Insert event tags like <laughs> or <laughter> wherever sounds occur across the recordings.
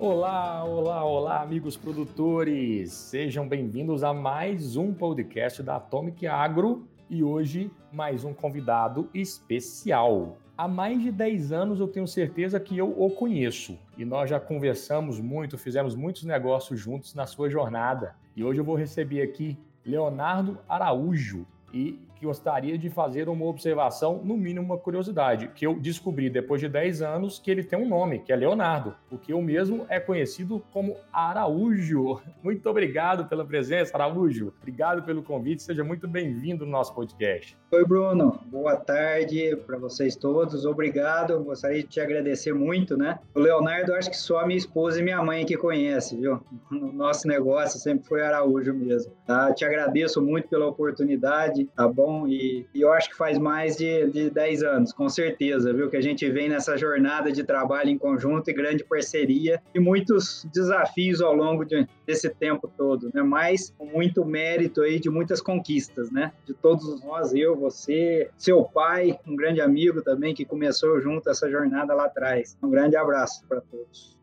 Olá, olá, olá, amigos produtores! Sejam bem-vindos a mais um podcast da Atomic Agro e hoje mais um convidado especial. Há mais de 10 anos eu tenho certeza que eu o conheço e nós já conversamos muito, fizemos muitos negócios juntos na sua jornada. E hoje eu vou receber aqui Leonardo Araújo e que gostaria de fazer uma observação, no mínimo uma curiosidade, que eu descobri depois de 10 anos que ele tem um nome, que é Leonardo, o mesmo é conhecido como Araújo. <laughs> Muito obrigado pela presença, Araújo. Obrigado pelo convite, seja muito bem-vindo no nosso podcast. Oi, Bruno. Boa tarde para vocês todos. Obrigado. Gostaria de te agradecer muito, né? O Leonardo, acho que só minha esposa e minha mãe que conhece, viu? O <laughs> nosso negócio sempre foi Araújo mesmo. Tá? Te agradeço muito pela oportunidade, tá bom? E, e, eu acho que faz mais de, de 10 anos, com certeza, viu? Que a gente vem nessa jornada de trabalho em conjunto e grande parceria e muitos desafios ao longo de, desse tempo todo, né? Mas com muito mérito aí de muitas conquistas, né? De todos nós, eu, você, seu pai, um grande amigo também que começou junto essa jornada lá atrás. Um grande abraço para todos.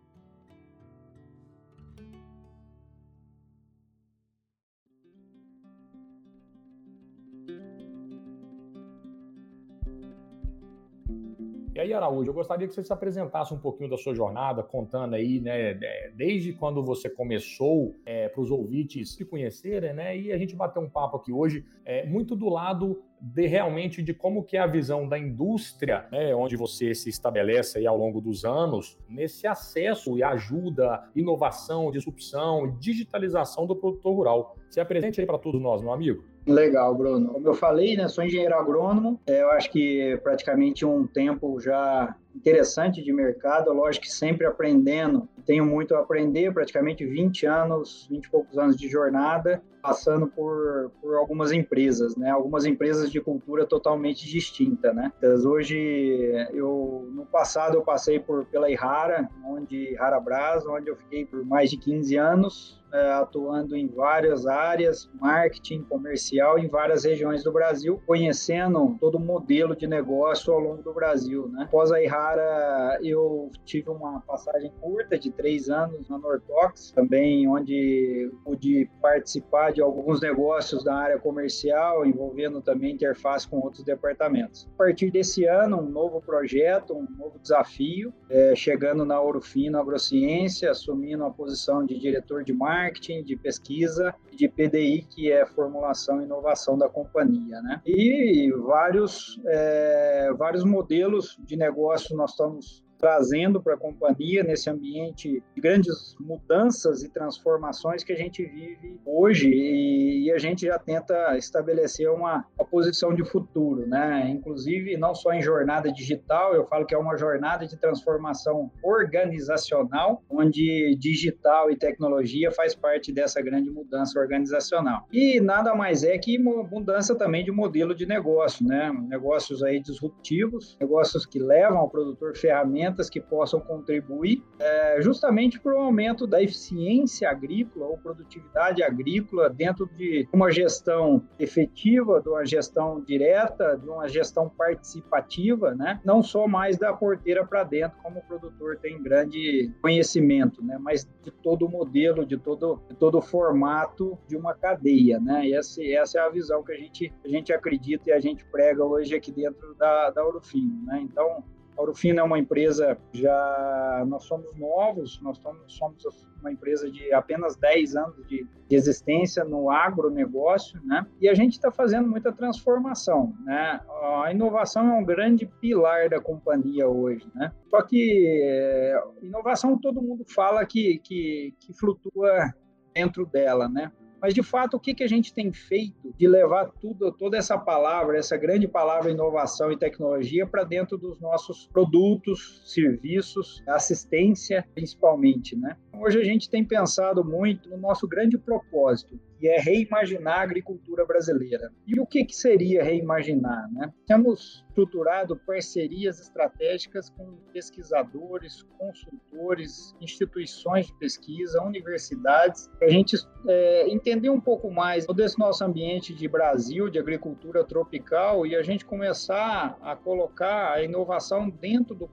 E aí, Araújo, eu gostaria que você se apresentasse um pouquinho da sua jornada, contando aí, né, desde quando você começou é, para os ouvintes se conhecerem, né, e a gente bater um papo aqui hoje, é, muito do lado de realmente de como que é a visão da indústria, né, onde você se estabelece aí ao longo dos anos, nesse acesso e ajuda, inovação, disrupção e digitalização do produtor rural. Se apresente aí para todos nós, meu amigo. Legal, Bruno. Como eu falei, né, sou engenheiro agrônomo. É, eu acho que praticamente um tempo já interessante de mercado, lógico que sempre aprendendo. Tenho muito a aprender, praticamente 20 anos, 20 e poucos anos de jornada, passando por, por algumas empresas, né? Algumas empresas de cultura totalmente distinta, né? Mas hoje, eu no passado eu passei por pela Ihara, onde Brás, onde eu fiquei por mais de 15 anos, é, atuando em várias áreas, marketing, comercial, em várias regiões do Brasil, conhecendo todo o modelo de negócio ao longo do Brasil. Né? Após a Ihara, eu tive uma passagem curta de três anos na Nortox, também onde pude participar de alguns negócios da área comercial, envolvendo também interface com outros departamentos. A partir desse ano, um novo projeto, um novo desafio, é, chegando na Ourofino Agrociência, assumindo a posição de diretor de marketing, de pesquisa de PDI, que é formulação e inovação da companhia. Né? E vários, é, vários modelos de negócio nós estamos trazendo para a companhia nesse ambiente de grandes mudanças e transformações que a gente vive hoje e, a gente já tenta estabelecer uma, uma, posição de futuro, né? Inclusive não só em jornada digital, eu falo que é uma jornada de transformação organizacional, onde digital e tecnologia faz parte dessa grande mudança organizacional. E nada mais é que mudança também de modelo de negócio, né? Negócios aí disruptivos, negócios que levam ao produtor ferramentas ferramentas que possam contribuir é, justamente para o aumento da eficiência agrícola ou produtividade agrícola dentro de uma gestão efetiva, de uma gestão direta, de uma gestão participativa, né? não só mais da porteira para dentro, como o produtor tem grande conhecimento, né? mas de todo o modelo, de todo, de todo o formato de uma cadeia. Né? E essa, essa é a visão que a gente, a gente acredita e a gente prega hoje aqui dentro da, da Orofino. Né? Então, a Urufina é uma empresa já nós somos novos, nós somos uma empresa de apenas 10 anos de, existência no agronegócio, né? E a gente está fazendo muita transformação, né? A inovação é um grande pilar da companhia hoje, né? Só que é, inovação todo mundo fala que, que, que flutua dentro dela, né? Mas, de fato, o que, que a gente tem feito de levar tudo, toda essa palavra, essa grande palavra inovação e tecnologia para dentro dos nossos produtos, serviços, assistência, principalmente, né? Hoje a gente tem pensado muito no nosso grande propósito, que é reimaginar a agricultura brasileira. E o que, que seria reimaginar? Né? Temos estruturado parcerias estratégicas com pesquisadores, consultores, instituições de pesquisa, universidades, para a gente é, entender um pouco mais desse nosso ambiente de Brasil, de agricultura tropical, e a gente começar a colocar a inovação dentro do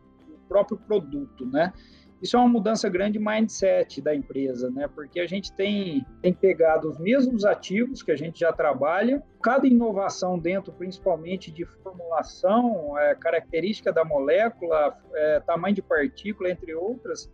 próprio produto, né? Isso é uma mudança grande de mindset da empresa, né? Porque a gente tem, tem pegado os mesmos ativos que a gente já trabalha, cada inovação dentro, principalmente de formulação, é, característica da molécula, é, tamanho de partícula, entre outras,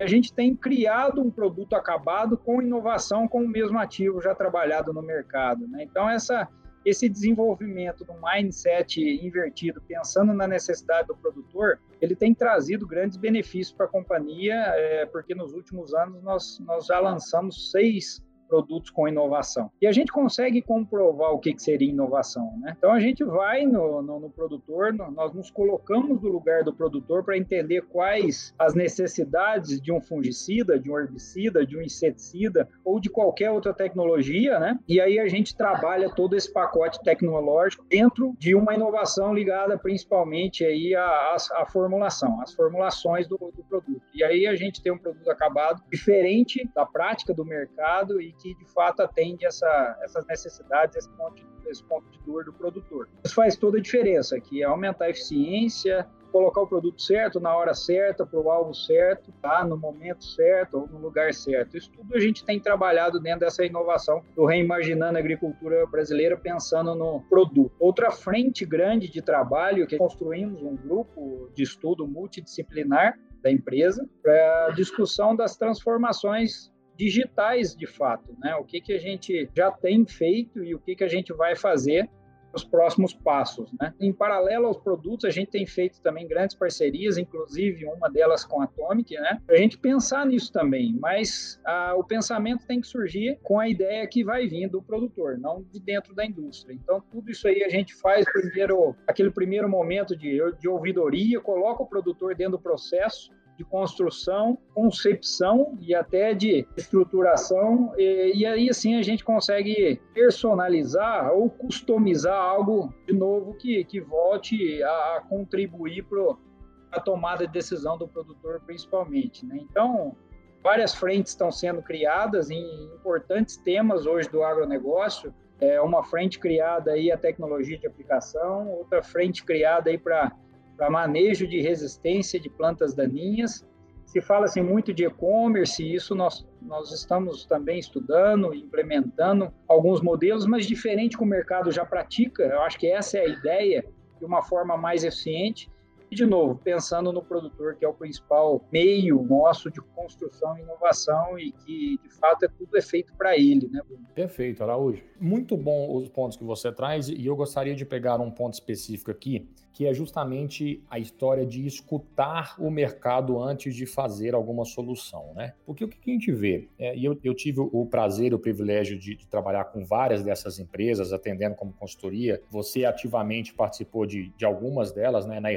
a gente tem criado um produto acabado com inovação com o mesmo ativo já trabalhado no mercado. Né? Então, essa, esse desenvolvimento do mindset invertido, pensando na necessidade do produtor, ele tem trazido grandes benefícios para a companhia, é, porque nos últimos anos nós, nós já lançamos seis produtos com inovação. E a gente consegue comprovar o que, que seria inovação, né? Então a gente vai no, no, no produtor, no, nós nos colocamos no lugar do produtor para entender quais as necessidades de um fungicida, de um herbicida, de um inseticida ou de qualquer outra tecnologia, né? E aí a gente trabalha todo esse pacote tecnológico dentro de uma inovação ligada principalmente aí à, à formulação, às formulações do, do produto. E aí a gente tem um produto acabado diferente da prática do mercado e que de fato atende essa, essas necessidades, esse ponto, de, esse ponto de dor do produtor. Isso faz toda a diferença, que é aumentar a eficiência, colocar o produto certo, na hora certa, para o alvo certo, tá? no momento certo ou no lugar certo. Isso tudo a gente tem trabalhado dentro dessa inovação do Reimaginando a Agricultura Brasileira, pensando no produto. Outra frente grande de trabalho que construímos um grupo de estudo multidisciplinar da empresa para discussão das transformações digitais de fato, né? O que, que a gente já tem feito e o que, que a gente vai fazer nos próximos passos, né? Em paralelo aos produtos, a gente tem feito também grandes parcerias, inclusive uma delas com a Atomic, né? Para a gente pensar nisso também, mas ah, o pensamento tem que surgir com a ideia que vai vindo do produtor, não de dentro da indústria. Então, tudo isso aí a gente faz primeiro, aquele primeiro momento de, de ouvidoria, coloca o produtor dentro do processo, de construção, concepção e até de estruturação, e, e, aí assim a gente consegue personalizar ou customizar algo de novo que, que volte a, a contribuir para a tomada de decisão do produtor, principalmente. Né? Então, várias frentes estão sendo criadas em importantes temas hoje do agronegócio. É uma frente criada aí a tecnologia de aplicação, outra frente criada aí para para manejo de resistência de plantas daninhas. Se fala assim muito de e-commerce, isso nós, nós estamos também estudando, implementando alguns modelos, mas diferente que o mercado já pratica. Eu acho que essa é a ideia, de uma forma mais eficiente e, de novo, pensando no produtor, que é o principal meio nosso de construção e inovação e que, de fato, é tudo é feito para ele, né? Perfeito, Araújo. Muito bom os pontos que você traz e eu gostaria de pegar um ponto específico aqui, que é justamente a história de escutar o mercado antes de fazer alguma solução, né? Porque o que a gente vê, é, e eu, eu, tive o prazer e o privilégio de, de, trabalhar com várias dessas empresas, atendendo como consultoria, você ativamente participou de, de algumas delas, né, na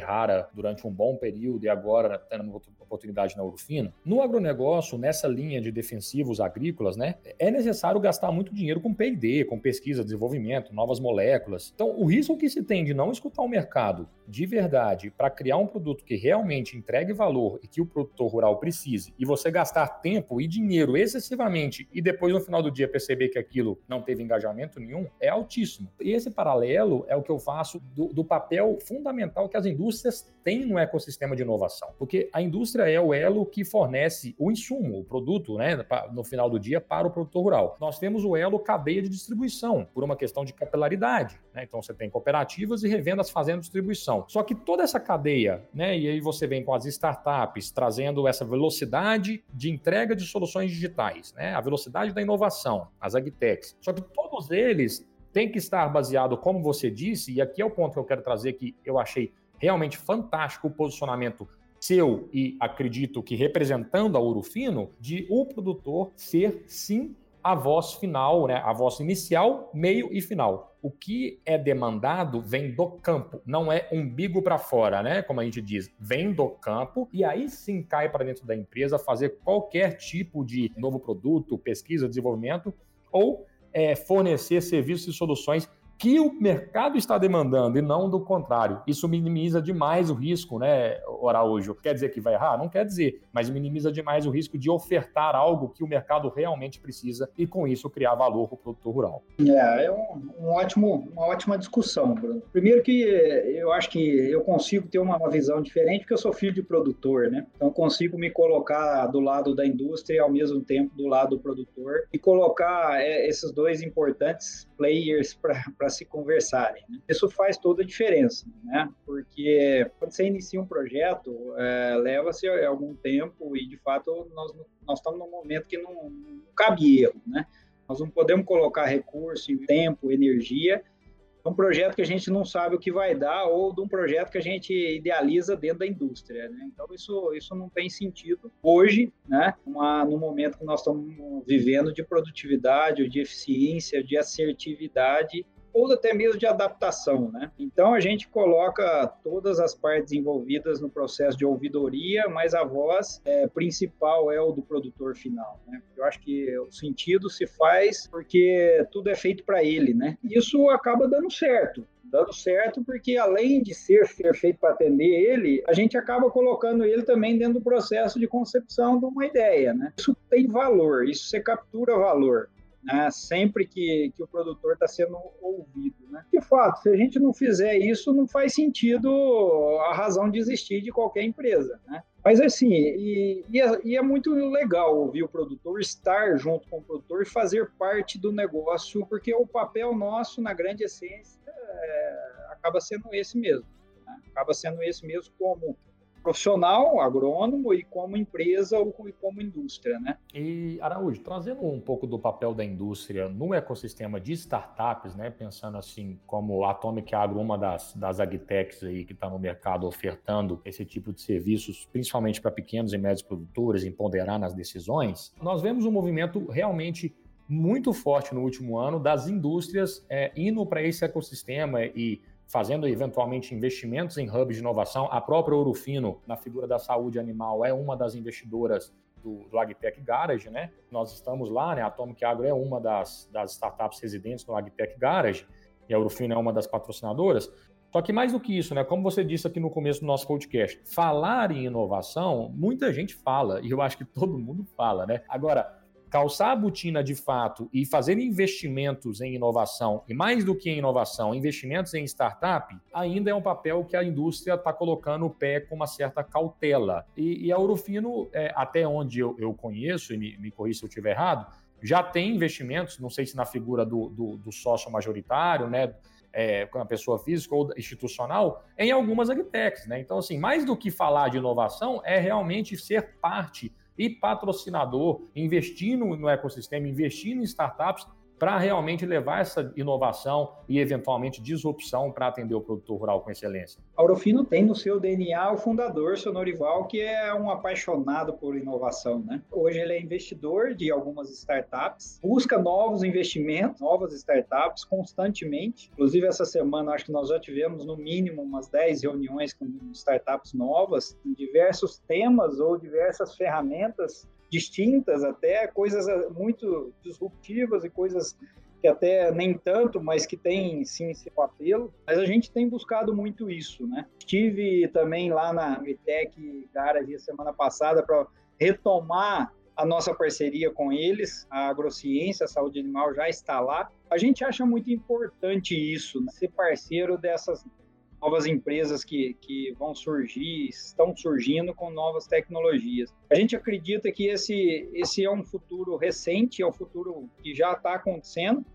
Durante um bom período e agora tendo uma oportunidade na Urufino. No agronegócio, nessa linha de defensivos agrícolas, né, é necessário gastar muito dinheiro com P&D, com pesquisa, desenvolvimento, novas moléculas. Então, o risco que se tem de não escutar o mercado de verdade para criar um produto que realmente entregue valor e que o produtor rural precise, e você gastar tempo e dinheiro excessivamente e depois no final do dia perceber que aquilo não teve engajamento nenhum, é altíssimo. E esse paralelo é o que eu faço do, do papel fundamental que as indústrias têm no ecossistema de inovação. Porque a indústria é o elo que fornece o insumo, o produto, né, no final do dia, para o produtor rural. Nós temos o elo cadeia de distribuição, por uma questão de capilaridade. Né? Então você tem cooperativas e revendas fazendo distribuição. Só que toda essa cadeia, né, e aí você vem com as startups trazendo essa velocidade de entrega de soluções digitais, né, a velocidade da inovação, as agtechs. Só que todos eles têm que estar baseado, como você disse, e aqui é o ponto que eu quero trazer que eu achei realmente fantástico o posicionamento seu e acredito que representando a Ouro Fino, de o produtor ser sim a voz final, né? a voz inicial, meio e final. O que é demandado vem do campo, não é umbigo para fora, né? Como a gente diz, vem do campo e aí sim cai para dentro da empresa fazer qualquer tipo de novo produto, pesquisa, desenvolvimento ou é, fornecer serviços e soluções que o mercado está demandando e não do contrário. Isso minimiza demais o risco, né, Araújo, quer dizer que vai errar? Não quer dizer, mas minimiza demais o risco de ofertar algo que o mercado realmente precisa e com isso criar valor para o produtor rural. É, é um, um, ótimo, uma ótima discussão, Bruno. Primeiro que eu acho que eu consigo ter uma, uma visão diferente porque eu sou filho de produtor, né? Então consigo me colocar do lado da indústria e ao mesmo tempo do lado do produtor e colocar é, esses dois importantes players para se conversarem. Né? Isso faz toda a diferença, né? Porque quando você inicia um projeto, é, leva-se algum tempo e, de fato, nós, nós estamos num momento que não, não cabe erro, né? Nós não podemos colocar recurso, tempo, energia um projeto que a gente não sabe o que vai dar ou de um projeto que a gente idealiza dentro da indústria. Né? Então, isso, isso não tem sentido hoje, né? Uma, no momento que nós estamos vivendo de produtividade, de eficiência, de assertividade ou até mesmo de adaptação, né? Então a gente coloca todas as partes envolvidas no processo de ouvidoria, mas a voz é, principal é o do produtor final, né? Eu acho que o sentido se faz porque tudo é feito para ele, né? Isso acaba dando certo dando certo, porque além de ser, feito para atender ele, a gente acaba colocando ele também dentro do processo de concepção de uma ideia, né? Isso tem valor, isso você captura valor né? sempre que, que o produtor está sendo ouvido. Né? De fato, se a gente não fizer isso, não faz sentido a razão de existir de qualquer empresa. Né? Mas assim, e, e, é, e, é, muito legal ouvir o produtor, estar junto com o produtor e fazer parte do negócio, porque o papel nosso, na grande essência, é, acaba sendo esse mesmo. Né? Acaba sendo esse mesmo como profissional, agrônomo e como empresa ou como indústria, né? E Araújo, trazendo um pouco do papel da indústria no ecossistema de startups, né? Pensando assim como a Atomic Agro, uma das, das agtechs aí que está no mercado ofertando esse tipo de serviços, principalmente para pequenos e médios produtores, em ponderar nas decisões, nós vemos um movimento realmente muito forte no último ano das indústrias é, indo para esse ecossistema e fazendo eventualmente investimentos em hubs de inovação. A própria Ourofino, na figura da saúde animal, é uma das investidoras do, do Agtech Garage, né? Nós estamos lá, né? A Atomic Agro é uma das, das startups residentes no Agtech Garage e a Ourofino é uma das patrocinadoras. Só que mais do que isso, né? Como você disse aqui no começo do nosso podcast, falar em inovação, muita gente fala, e eu acho que todo mundo fala, né? Agora, calçar a botina de fato e fazer investimentos em inovação, e mais do que em inovação, investimentos em startup, ainda é um papel que a indústria está colocando o pé com uma certa cautela. E, e a Urufino, é, até onde eu, eu conheço, e me, me corrija se eu estiver errado, já tem investimentos, não sei se na figura do, do, do sócio majoritário, né? É, com a pessoa física ou institucional, em algumas agtechs, né? Então, assim, mais do que falar de inovação, é realmente ser parte e patrocinador, investindo no ecossistema, investindo em startups para realmente levar essa inovação e eventualmente disrupção para atender o produtor rural com excelência? Aurofino tem no seu DNA o fundador, seu Norival, que é um apaixonado por inovação, né? Hoje ele é investidor de algumas startups, busca novos investimentos, novas startups constantemente. Inclusive essa semana acho que nós já tivemos no mínimo umas 10 reuniões com startups novas em diversos temas ou diversas ferramentas distintas, até coisas eh, muito disruptivas e coisas que até nem tanto, mas que tem sim seu apelo. Mas a gente tem buscado muito isso, né? Estive também lá na Mitec Garage semana passada para retomar a nossa parceria com eles, a Agrociência, a Saúde Animal já está lá. A gente acha muito importante isso, né? ser parceiro dessas novas empresas que, que vão surgir, estão surgindo com novas tecnologias. A gente acredita que esse, esse é um futuro recente, é um futuro que já está acontecendo,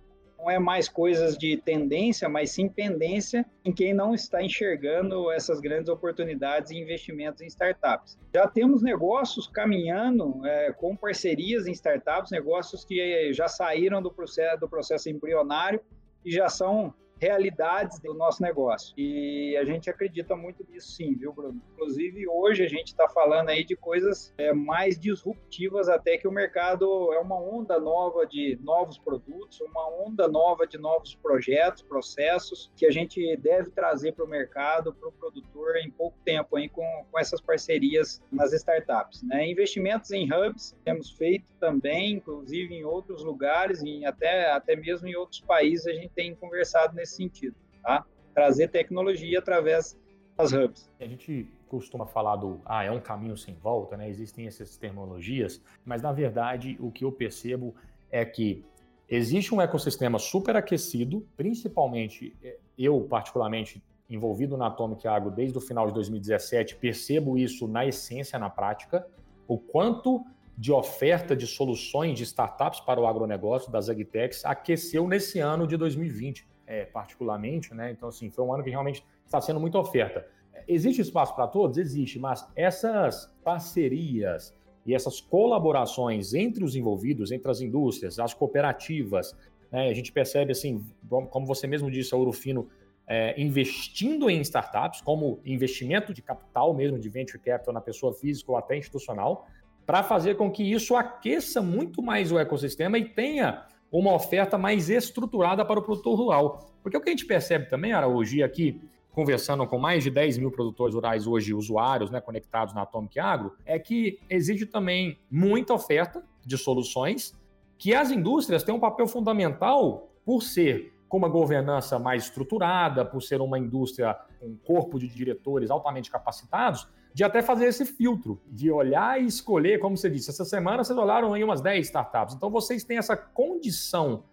não é mais coisas de tendência, mas sim pendência em quem não está enxergando essas grandes oportunidades e investimentos em startups. Já temos negócios caminhando é, com parcerias em startups, negócios que já saíram do processo, do processo embrionário e já são realidades do nosso negócio. E a gente acredita muito nisso sim, viu, Bruno? Inclusive, hoje a gente está falando aí de coisas é, mais disruptivas até que o mercado é uma onda nova de novos produtos, uma onda nova de novos projetos, processos que a gente deve trazer para o mercado, para o produtor em pouco tempo aí com, com essas parcerias nas startups. Né? Investimentos em hubs temos feito também, inclusive em outros lugares, e até, até mesmo em outros países a gente tem conversado nesse sentido, tá? Trazer tecnologia através as hubs. A gente costuma falar do, ah, é um caminho sem volta, né? Existem essas terminologias, mas na verdade o que eu percebo é que existe um ecossistema superaquecido, principalmente é, eu particularmente envolvido na Atomic Agro desde o final de 2017, percebo isso na essência, na prática, o quanto de oferta de soluções de startups para o agronegócio das agtechs aqueceu nesse ano de 2020, é, particularmente, né? Então, assim, foi um ano que realmente está sendo muita oferta. Existe espaço para todos? Existe, mas essas parcerias e essas colaborações entre os envolvidos, entre as indústrias, as cooperativas, né? a gente percebe, assim, como você mesmo disse, a Ouro Fino é, investindo em startups, como investimento de capital mesmo, de venture capital na pessoa física ou até institucional, para fazer com que isso aqueça muito mais o ecossistema e tenha uma oferta mais estruturada para o produtor rural. Porque o que a gente percebe também, Araújo, aqui conversando com mais de 10 mil produtores rurais hoje, usuários né, conectados na Atomic Agro, é que existe também muita oferta de soluções que as indústrias têm um papel fundamental por ser com uma governança mais estruturada, por ser uma indústria com um corpo de diretores altamente capacitados, de até fazer esse filtro, de olhar e escolher, como você disse, essa semana vocês olharam aí umas 10 startups. Então vocês têm essa condição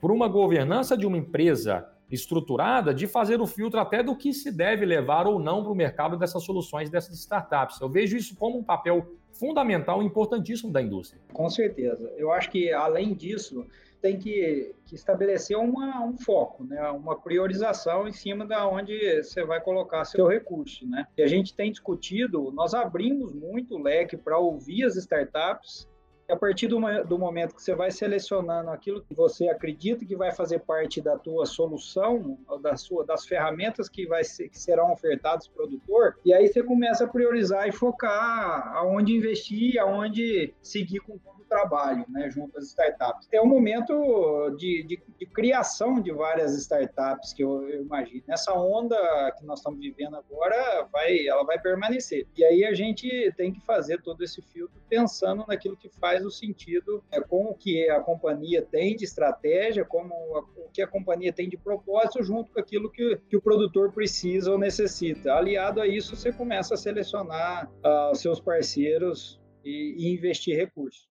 por uma governança de uma empresa estruturada de fazer o filtro até do que se deve levar ou não para o mercado dessas soluções, dessas startups. Eu vejo isso como um papel fundamental e importantíssimo da indústria. Com certeza. Eu acho que, além disso, tem que, que estabelecer uma, um foco, né? uma priorização em cima da onde você vai colocar seu recurso. Né? E a gente tem discutido, nós abrimos muito o leque para ouvir as startups a partir do, do, momento que você vai selecionando aquilo que você acredita que vai fazer parte da tua solução, da sua, das ferramentas que, vai ser, que serão ofertadas para o produtor, e aí você começa a priorizar e focar aonde investir, aonde seguir com o trabalho, né, junto às startups. É um momento de, de, de criação de várias startups que eu, eu, imagino. Essa onda que nós estamos vivendo agora, vai, ela vai permanecer. E aí a gente tem que fazer todo esse filtro pensando naquilo que faz faz o sentido é, com o que a companhia tem de estratégia, como a, o que a companhia tem de propósito, junto com aquilo que, que o produtor precisa ou necessita. Aliado a isso, você começa a selecionar uh, seus parceiros e, e investir recursos.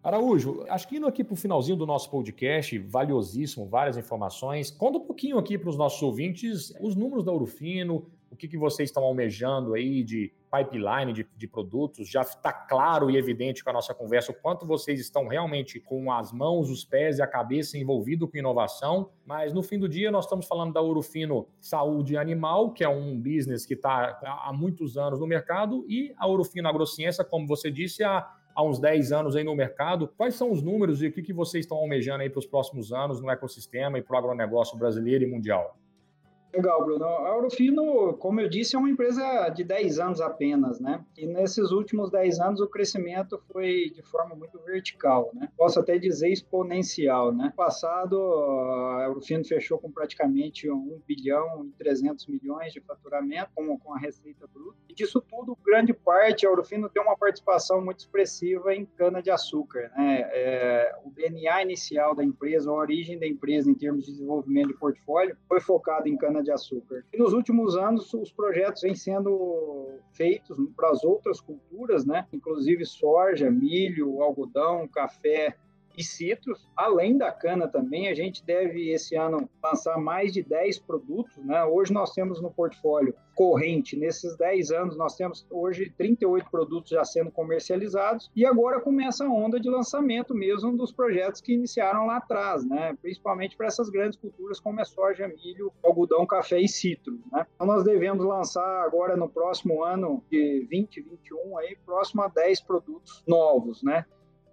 Araújo, acho que indo aqui para o finalzinho do nosso podcast, valiosíssimo, várias informações. Conta um pouquinho aqui para os nossos ouvintes os números da Urufino, o que, que vocês estão almejando aí de pipeline de, de produtos? Já está claro e evidente com a nossa conversa o quanto vocês estão realmente com as mãos, os pés e a cabeça envolvido com inovação, mas no fim do dia nós estamos falando da Urufino Saúde Animal, que é um business que está há muitos anos no mercado, e a Urufino Agrociência, como você disse, há há uns 10 anos aí no mercado. Quais são os números e o que, que vocês estão almejando aí para os próximos anos no ecossistema e para o agronegócio brasileiro e mundial? Legal, Bruno. A Eurofino, como eu disse, é uma empresa de 10 anos apenas, né? E nesses últimos 10 anos o crescimento foi de forma muito vertical, né? Posso até dizer exponencial, né? No passado, a Eurofino fechou com praticamente 1 bilhão e 300 milhões de faturamento, como com a receita bruta. E disso tudo, grande parte, a Eurofino tem uma participação muito expressiva em cana-de-açúcar, né? É, o DNA inicial da empresa, a origem da empresa em termos de desenvolvimento de portfólio, foi focado em cana cana-de-açúcar. E nos últimos anos, os projetos vêm sendo feitos para as outras culturas, né? inclusive soja, milho, algodão, café e citros. Além da cana também, a gente deve esse ano lançar mais de 10 produtos. Né? Hoje nós temos no portfólio corrente, nesses 10 anos nós temos hoje 38 produtos já sendo comercializados e agora começa a onda de lançamento mesmo dos projetos que iniciaram lá atrás, né? principalmente para essas grandes culturas como é soja, milho, algodão, café e citros. Né? Então nós devemos lançar agora no próximo ano de 2021 aí próximo a 10 produtos novos, né?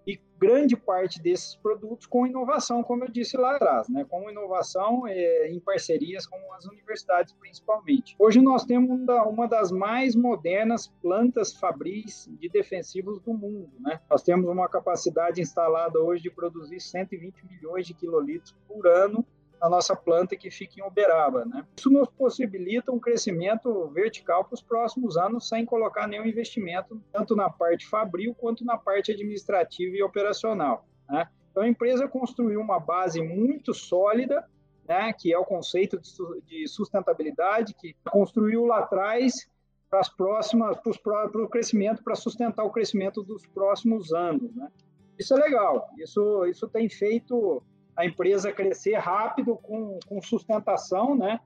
E grande parte desses produtos com inovação, como eu disse lá atrás, né? com inovação é, em parcerias com as universidades principalmente. Hoje nós temos uma das mais modernas plantas fabris de defensivos do mundo. Né? Nós temos uma capacidade instalada hoje de produzir 120 milhões de quilolitros por ano na nossa planta que fica em Uberaba. Né? Isso nos possibilita um crescimento vertical para os próximos anos, sem colocar nenhum investimento, tanto na parte fabril quanto na parte administrativa e operacional. Né? Então, a empresa construiu uma base muito sólida né, que é o conceito de sustentabilidade, que construiu lá atrás para as próximas, para o crescimento, para sustentar o crescimento dos próximos anos. Né? Isso é legal, isso, isso tem feito a empresa crescer rápido com, com sustentação, né?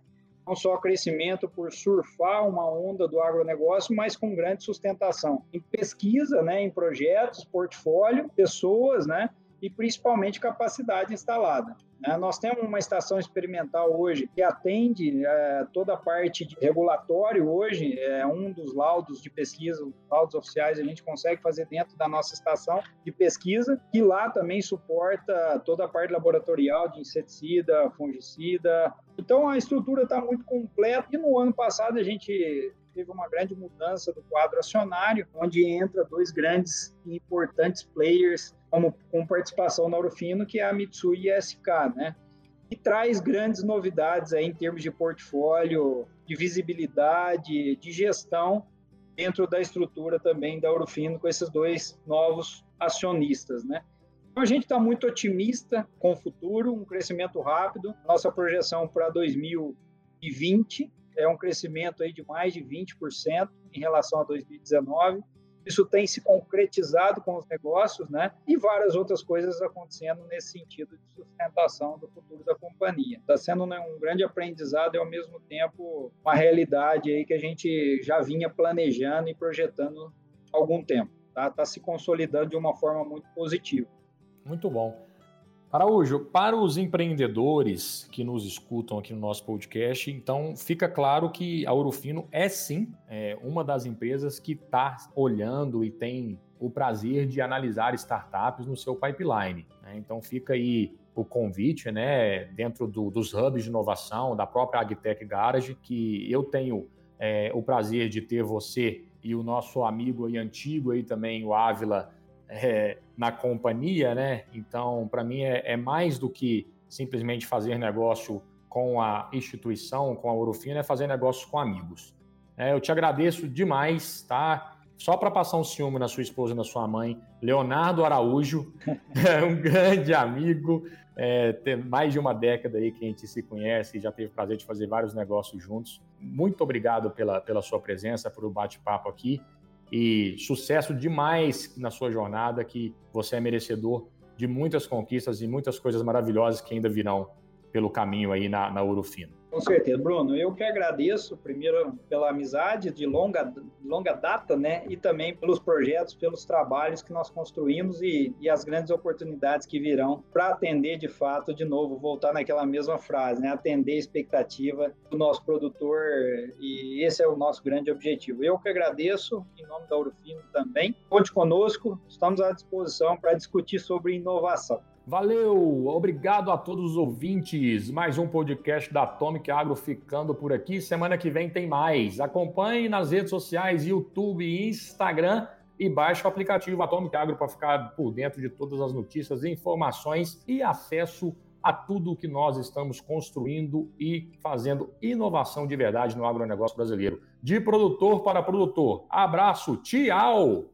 não só crescimento por surfar uma onda do agronegócio, mas com grande sustentação em pesquisa, né, em projetos, portfólio, pessoas, né, e principalmente capacidade instalada. Né? Nós temos uma estação experimental hoje que atende é, toda a parte de regulatório hoje, é um dos laudos de pesquisa, os laudos oficiais a gente consegue fazer dentro da nossa estação de pesquisa, que lá também suporta toda a parte laboratorial de inseticida, fungicida. Então a estrutura está muito completa e no ano passado a gente teve uma grande mudança do quadro acionário, onde entra dois grandes e importantes players como, com participação na Orofino, que é a Mitsui SK, né? E traz grandes novidades aí em termos de portfólio, de visibilidade, de gestão dentro da estrutura também da Orofino com esses dois novos acionistas, né? Então a gente está muito otimista com o futuro, um crescimento rápido. Nossa projeção para 2020 é um crescimento aí de mais de 20% em relação a 2019. Isso tem se concretizado com os negócios, né? E várias outras coisas acontecendo nesse sentido de sustentação do futuro da companhia. Está sendo né, um grande aprendizado e, ao mesmo tempo, uma realidade aí que a gente já vinha planejando e projetando há algum tempo. Está tá se consolidando de uma forma muito positiva. Muito bom. Araújo, para os empreendedores que nos escutam aqui no nosso podcast, então fica claro que a Urufino é sim é, uma das empresas que está olhando e tem o prazer de analisar startups no seu pipeline. Né? Então fica aí o convite, né, dentro do, dos hubs de inovação da própria Agtech Garage, que eu tenho é, o prazer de ter você e o nosso amigo aí antigo aí também, o Ávila, é, na companhia, né? Então, para mim é, é, mais do que simplesmente fazer negócio com a instituição, com a Orofina, é fazer negócio com amigos. É, eu te agradeço demais, tá? Só para passar um ciúme na sua esposa e na sua mãe, Leonardo Araújo, <laughs> é um grande amigo, é, tem mais de uma década aí que a gente se conhece e já teve o prazer de fazer vários negócios juntos. Muito obrigado pela, pela sua presença, pelo bate-papo aqui e sucesso demais na sua jornada, que você é merecedor de muitas conquistas e muitas coisas maravilhosas que ainda virão pelo caminho aí na, na. Com certeza, Bruno. Eu que agradeço, primeiro, pela amizade de longa, longa data, né? E também pelos projetos, pelos trabalhos que nós construímos e, e as grandes oportunidades que virão para atender, de fato, de novo, voltar naquela mesma frase, né? Atender a expectativa do nosso produtor e esse é o nosso grande objetivo. Eu que agradeço, em nome da Urufino também. Conte conosco, estamos à disposição para discutir sobre inovação. Valeu, obrigado a todos os ouvintes. Mais um podcast da Atomic Agro ficando por aqui. Semana que vem tem mais. Acompanhe nas redes sociais, YouTube Instagram e baixe o aplicativo Atomic Agro para ficar por dentro de todas as notícias, informações e acesso a tudo que nós estamos construindo e fazendo inovação de verdade no agronegócio brasileiro. De produtor para produtor. Abraço, tchau!